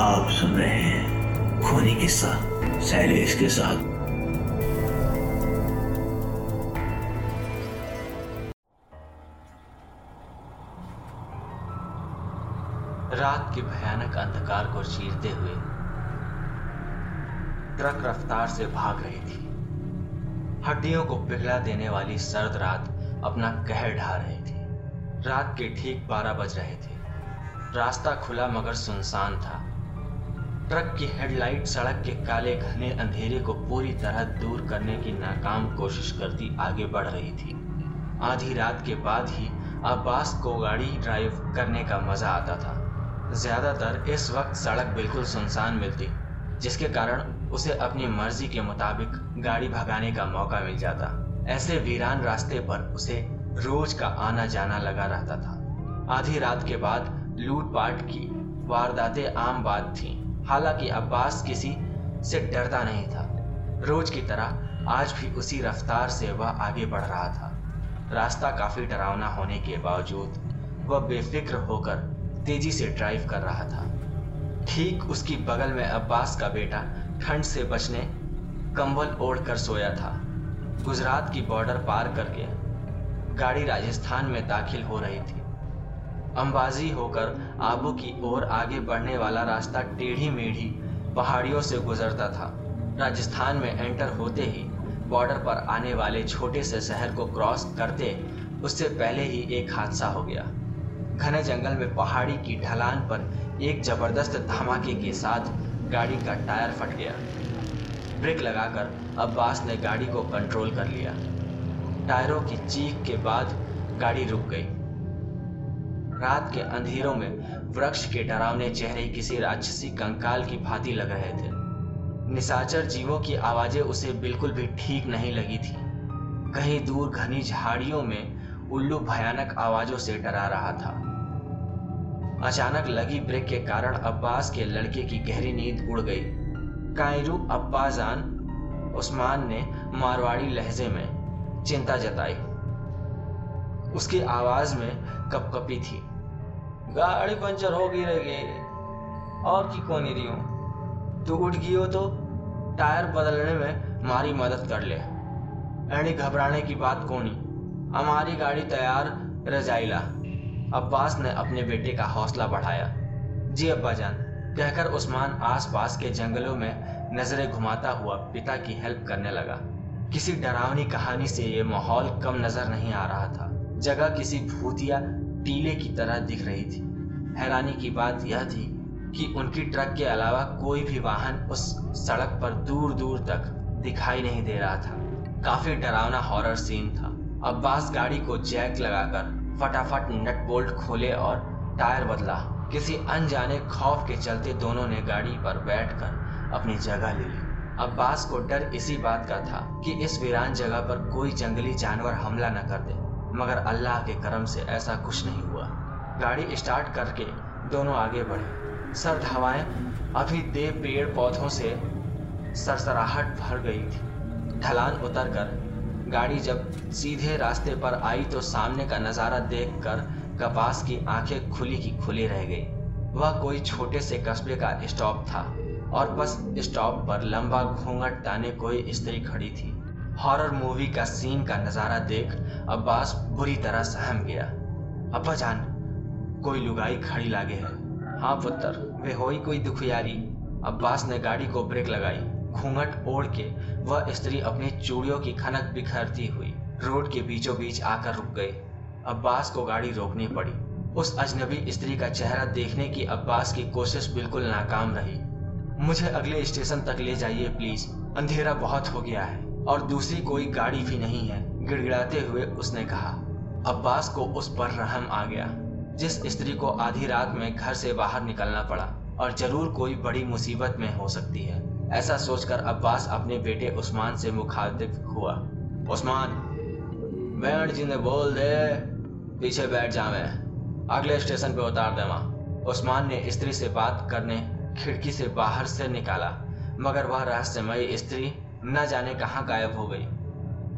आप सुन रहे हैं खूनी किस्सा शैलेश के साथ। रात के भयानक अंधकार को चीरते हुए ट्रक रफ्तार से भाग रही थी। हड्डियों को पिघला देने वाली सर्द रात अपना कहर ढा रही थी। रात के ठीक बारह बज रहे थे। रास्ता खुला मगर सुनसान था। ट्रक की हेडलाइट सड़क के काले घने अंधेरे को पूरी तरह दूर करने की नाकाम कोशिश करती आगे बढ़ रही थी। आधी रात के बाद ही अब्बास को गाड़ी ड्राइव करने का मज़ा आता था। ज़्यादातर इस वक्त सड़क बिल्कुल सुनसान मिलती, जिसके कारण उसे अपनी मर्ज़ी के मुताबिक गाड़ी भगाने का मौका मिल जाता। ऐसे वीरान रास्ते पर उसे रोज का आना जाना लगा रहता था। आधी रात के बाद लूटपाट की वारदातें आम बात थी। हालाँकि अब्बास किसी से डरता नहीं था। रोज की तरह आज भी उसी रफ्तार से वह आगे बढ़ रहा था। रास्ता काफ़ी डरावना होने के बावजूद वह बेफिक्र होकर तेज़ी से ड्राइव कर रहा था। ठीक उसकी बगल में अब्बास का बेटा ठंड से बचने कंबल ओढ़ कर सोया था। गुजरात की बॉर्डर पार करके गाड़ी राजस्थान में दाखिल हो रही थी। अंबाजी होकर आबू की ओर आगे बढ़ने वाला रास्ता टेढ़ी मेढ़ी पहाड़ियों से गुजरता था। राजस्थान में एंटर होते ही बॉर्डर पर आने वाले छोटे से शहर को क्रॉस करते उससे पहले ही एक हादसा हो गया। घने जंगल में पहाड़ी की ढलान पर एक ज़बरदस्त धमाके के साथ गाड़ी का टायर फट गया। ब्रेक लगाकर अब्बास ने गाड़ी को कंट्रोल कर लिया। टायरों की चीख के बाद गाड़ी रुक गई। रात के अंधेरों में वृक्ष के डरावने चेहरे किसी राक्षसी कंकाल की भांति लग रहे थे। निशाचर जीवों की आवाज़ें उसे बिल्कुल भी ठीक नहीं लगी थी। कहीं दूर घनी झाड़ियों में उल्लू भयानक आवाजों से डरा रहा था। अचानक लगी ब्रेक के कारण अब्बास के लड़के की गहरी नींद उड़ गई। कायरू अब्बाजान उस्मान ने मारवाड़ी लहजे में चिंता जताई। उसकी आवाज़ में कपकपी थी। गाड़ी पंचर हो गई और की कौन रही हूँ? तू उठ गई हो तो टायर बदलने में मारी मदद कर ले। एनी घबराने की बात कोनी। हमारी गाड़ी तैयार रजाइला। अब्बास ने अपने बेटे का हौसला बढ़ाया। जी अब्बा जान कहकर उस्मान आसपास के जंगलों में नज़रें घुमाता हुआ पिता की हेल्प करने लगा। किसी डरावनी कहानी से ये माहौल कम नज़र नहीं आ रहा था। जगह किसी भूतिया टीले की तरह दिख रही थी। हैरानी की बात यह थी कि उनकी ट्रक के अलावा कोई भी वाहन उस सड़क पर दूर दूर तक दिखाई नहीं दे रहा था। काफ़ी डरावना हॉरर सीन था। अब्बास गाड़ी को जैक लगाकर फटाफट नट बोल्ट खोले और टायर बदला। किसी अनजाने खौफ के चलते दोनों ने गाड़ी पर बैठकर अपनी जगह ले ली। अब्बास को डर इसी बात का था कि इस वीरान जगह पर कोई जंगली जानवर हमला न कर दे। मगर अल्लाह के करम से ऐसा कुछ नहीं हुआ। गाड़ी स्टार्ट करके दोनों आगे बढ़े। सर्द हवाएँ, अभी दे पेड़ पौधों से सरसराहट भर गई थी। ढलान उतर कर गाड़ी जब सीधे रास्ते पर आई तो सामने का नज़ारा देखकर कपास की आँखें खुली की खुली रह गई। वह कोई छोटे से कस्बे का स्टॉप था और बस स्टॉप पर लंबा घूंघट ताने कोई स्त्री खड़ी थी। हॉरर मूवी का सीन का नज़ारा देख अब्बास बुरी तरह सहम गया। अब्बा जान, कोई लुगाई खड़ी लागे है? हाँ पुत्र, वे हो कोई दुखियारी। अब्बास ने गाड़ी को ब्रेक लगाई। घूंघट ओढ़ के वह स्त्री अपनी चूड़ियों की खनक बिखरती हुई रोड के बीचों बीच आकर रुक गई। अब्बास को गाड़ी रोकनी पड़ी। उस अजनबी स्त्री का चेहरा देखने की अब्बास की कोशिश बिल्कुल नाकाम रही। मुझे अगले स्टेशन तक ले जाइए, प्लीज़। अंधेरा बहुत हो गया है। और दूसरी कोई गाड़ी भी नहीं है, गिड़गिड़ाते हुए उसने कहा। अब्बास को उस पर रहम आ गया, जिस स्त्री को आधी रात में घर से बाहर निकलना पड़ा, और ज़रूर कोई बड़ी मुसीबत में हो सकती है। ऐसा सोचकर अब्बास अपने बेटे उस्मान से मुखातिब हुआ। उस्मान बैंड जी ने बोल दे, पीछे बैठ जावे अगले स्टेशन पे उतार दे वहाँ उस्मान ने स्त्री से बात करने, खिड़की से बाहर से निकाला, मगर वह रहस्यमय स्त्री न जाने कहाँ गायब हो गई।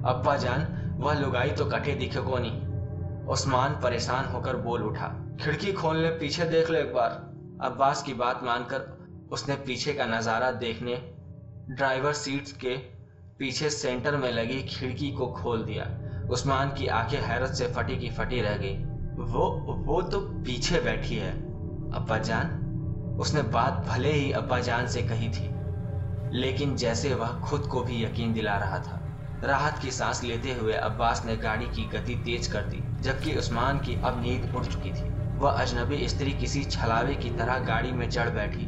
अब्बा जान, वह लुगाई तो कटे दिखे को नहीं। उस्मान परेशान होकर बोल उठा, खिड़की खोलने पीछे देख लो एक बार। अब्बास की बात मानकर उसने पीछे का नज़ारा देखने ड्राइवर सीट के पीछे सेंटर में लगी खिड़की को खोल दिया। उस्मान की आँखें हैरत से फटी की फटी रह गई। वो वो तो पीछे बैठी है। अब्बा जान, उसने बात भले ही अब्बा जान से कही थी। लेकिन जैसे वह खुद को भी यकीन दिला रहा था। राहत की सांस लेते हुए अब्बास ने गाड़ी की गति तेज कर दी, जबकि उस्मान की अब नींद उड़ चुकी थी। वह अजनबी स्त्री किसी छलावे की तरह गाड़ी में चढ़ बैठी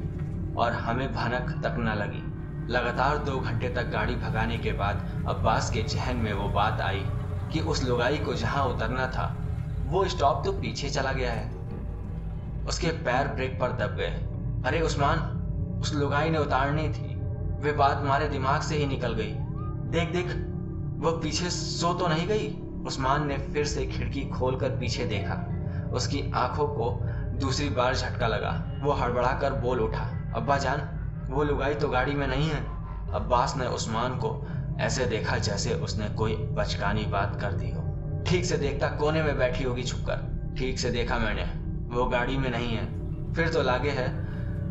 और हमें भनक तक न लगी। लगातार दो घंटे तक गाड़ी भगाने के बाद अब्बास के जहन में वो बात आई कि उस लुगाई को जहाँ उतरना था, वो स्टॉप तो पीछे चला गया है। उसके पैर ब्रेक पर दब गए अरे उस्मान, उस लुगाई ने उतारनी थी। वे बात हमारे दिमाग से ही निकल गई। देख देख वह पीछे सो तो नहीं गई? उस्मान ने फिर से खिड़की खोलकर पीछे देखा। उसकी आँखों को दूसरी बार झटका लगा। वो हड़बड़ा कर बोल उठा, अब्बा जान, वो लुगाई तो गाड़ी में नहीं है। अब्बास ने उस्मान को ऐसे देखा जैसे उसने कोई बचकानी बात कर दी हो। ठीक से देखता कोने में बैठी होगी छुपकर। ठीक से देखा मैंने, वो गाड़ी में नहीं है। फिर तो लागे है,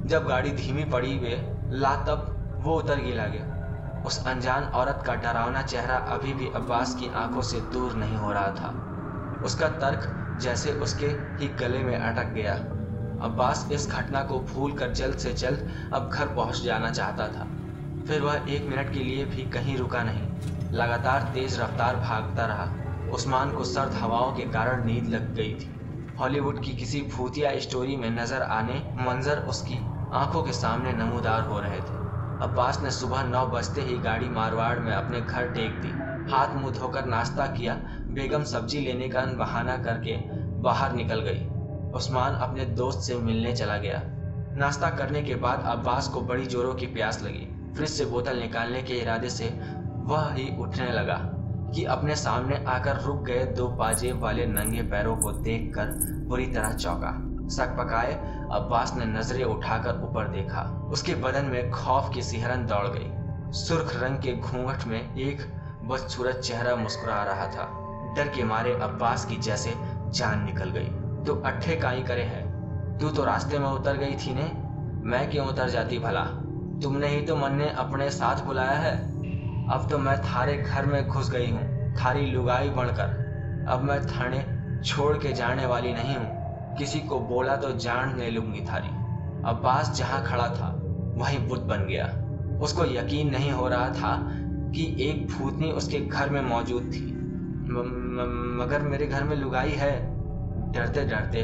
जब गाड़ी धीमी पड़ी वे ला तब वो उतर गिला गया। उस अनजान औरत का डरावना चेहरा अभी भी अब्बास की आँखों से दूर नहीं हो रहा था। उसका तर्क जैसे उसके ही गले में अटक गया। अब्बास इस घटना को भूल कर जल्द से जल्द अब घर पहुँच जाना चाहता था। फिर वह एक मिनट के लिए भी कहीं रुका नहीं। लगातार तेज रफ्तार भागता रहा। उस्मान को सर्द हवाओं के कारण नींद लग गई थी। हॉलीवुड की किसी भूतिया स्टोरी में नज़र आने, मंजर उसकी आँखों के सामने नमूदार हो रहे थे। अब्बास ने सुबह नौ बजते ही गाड़ी मारवाड़ में अपने घर टेक दी। हाथ मुँह धोकर नाश्ता किया, बेगम सब्ज़ी लेने का बहाना करके बाहर निकल गई। उस्मान अपने दोस्त से मिलने चला गया। नाश्ता करने के बाद अब्बास को बड़ी जोरों की प्यास लगी। फ्रिज से बोतल निकालने के इरादे से वह ही उठने लगा कि अपने सामने आकर रुक गए दो पाजेब वाले नंगे पैरों को देखकर बुरी तरह चौंका। सक पकाए, अब्बास ने नज़रें उठाकर ऊपर देखा। उसके बदन में खौफ की सिहरन दौड़ गई। सुर्ख रंग के घूंघट में एक बदसूरत चेहरा मुस्कुरा रहा था। डर के मारे अब्बास की जैसे जान निकल गई। तो अट्ठे काई करे है? तू तो रास्ते में उतर गई थी ने? मैं क्यों उतर जाती भला? तुमने ही तो मन ने अपने साथ बुलाया है। अब तो मैं थारे घर में घुस गई हूँ। थारी लुगाई बनकर अब मैं थाने छोड़ के जाने वाली नहीं हूँ। किसी को बोला तो जान ले लूँगी थारी। अब्बास जहाँ खड़ा था वहीं बुत बन गया। उसको यकीन नहीं हो रहा था कि एक भूतनी उसके घर में मौजूद थी। म, म, मगर मेरे घर में लुगाई है। डरते डरते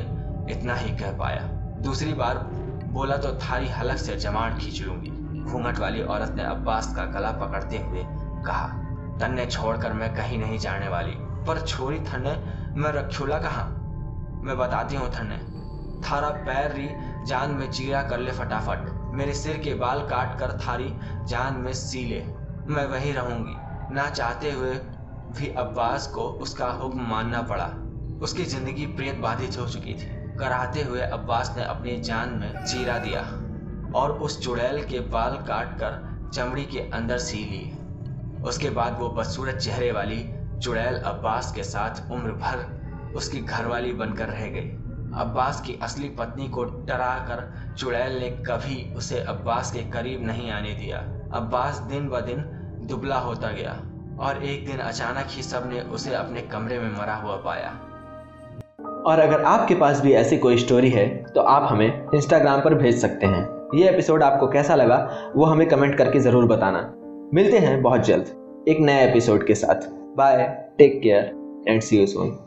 इतना ही कह पाया। दूसरी बार बोला तो थारी हलक से जमाट खींच लूँगी। घूंघट वाली औरत ने अब्बास का गला पकड़ते हुए कहा तन्ने छोड़कर मैं कहीं नहीं जाने वाली। पर छोरी थन्ने मैं रखूला कहा? मैं बताती हूँ थने थारा पैर री जान में चीरा कर ले फटाफट। मेरे सिर के बाल काट कर थारी जान में सी ले। मैं वहीं रहूँगी। ना चाहते हुए भी अब्बास को उसका हुक्म मानना पड़ा। उसकी ज़िंदगी प्रेत बाधित हो चुकी थी। कराते हुए अब्बास ने अपनी जान में चीरा दिया और उस चुड़ैल के बाल काट कर चमड़ी के अंदर सी ली। उसके बाद वो बदसूरत चेहरे वाली चुड़ैल अब्बास के साथ उम्र भर उसकी घरवाली बनकर रह गई। अब्बास की असली पत्नी को डरा कर चुड़ैल ने कभी उसे अब्बास के करीब नहीं आने दिया। अब्बास दिन ब दिन दुबला होता गया और एक दिन अचानक ही सबने उसे अपने कमरे में मरा हुआ पाया। और अगर आपके पास भी ऐसी कोई स्टोरी है तो आप हमें इंस्टाग्राम पर भेज सकते हैं। ये एपिसोड आपको कैसा लगा, वो हमें कमेंट करके ज़रूर बताना। मिलते हैं बहुत जल्द एक नए एपिसोड के साथ। Bye take care and see you soon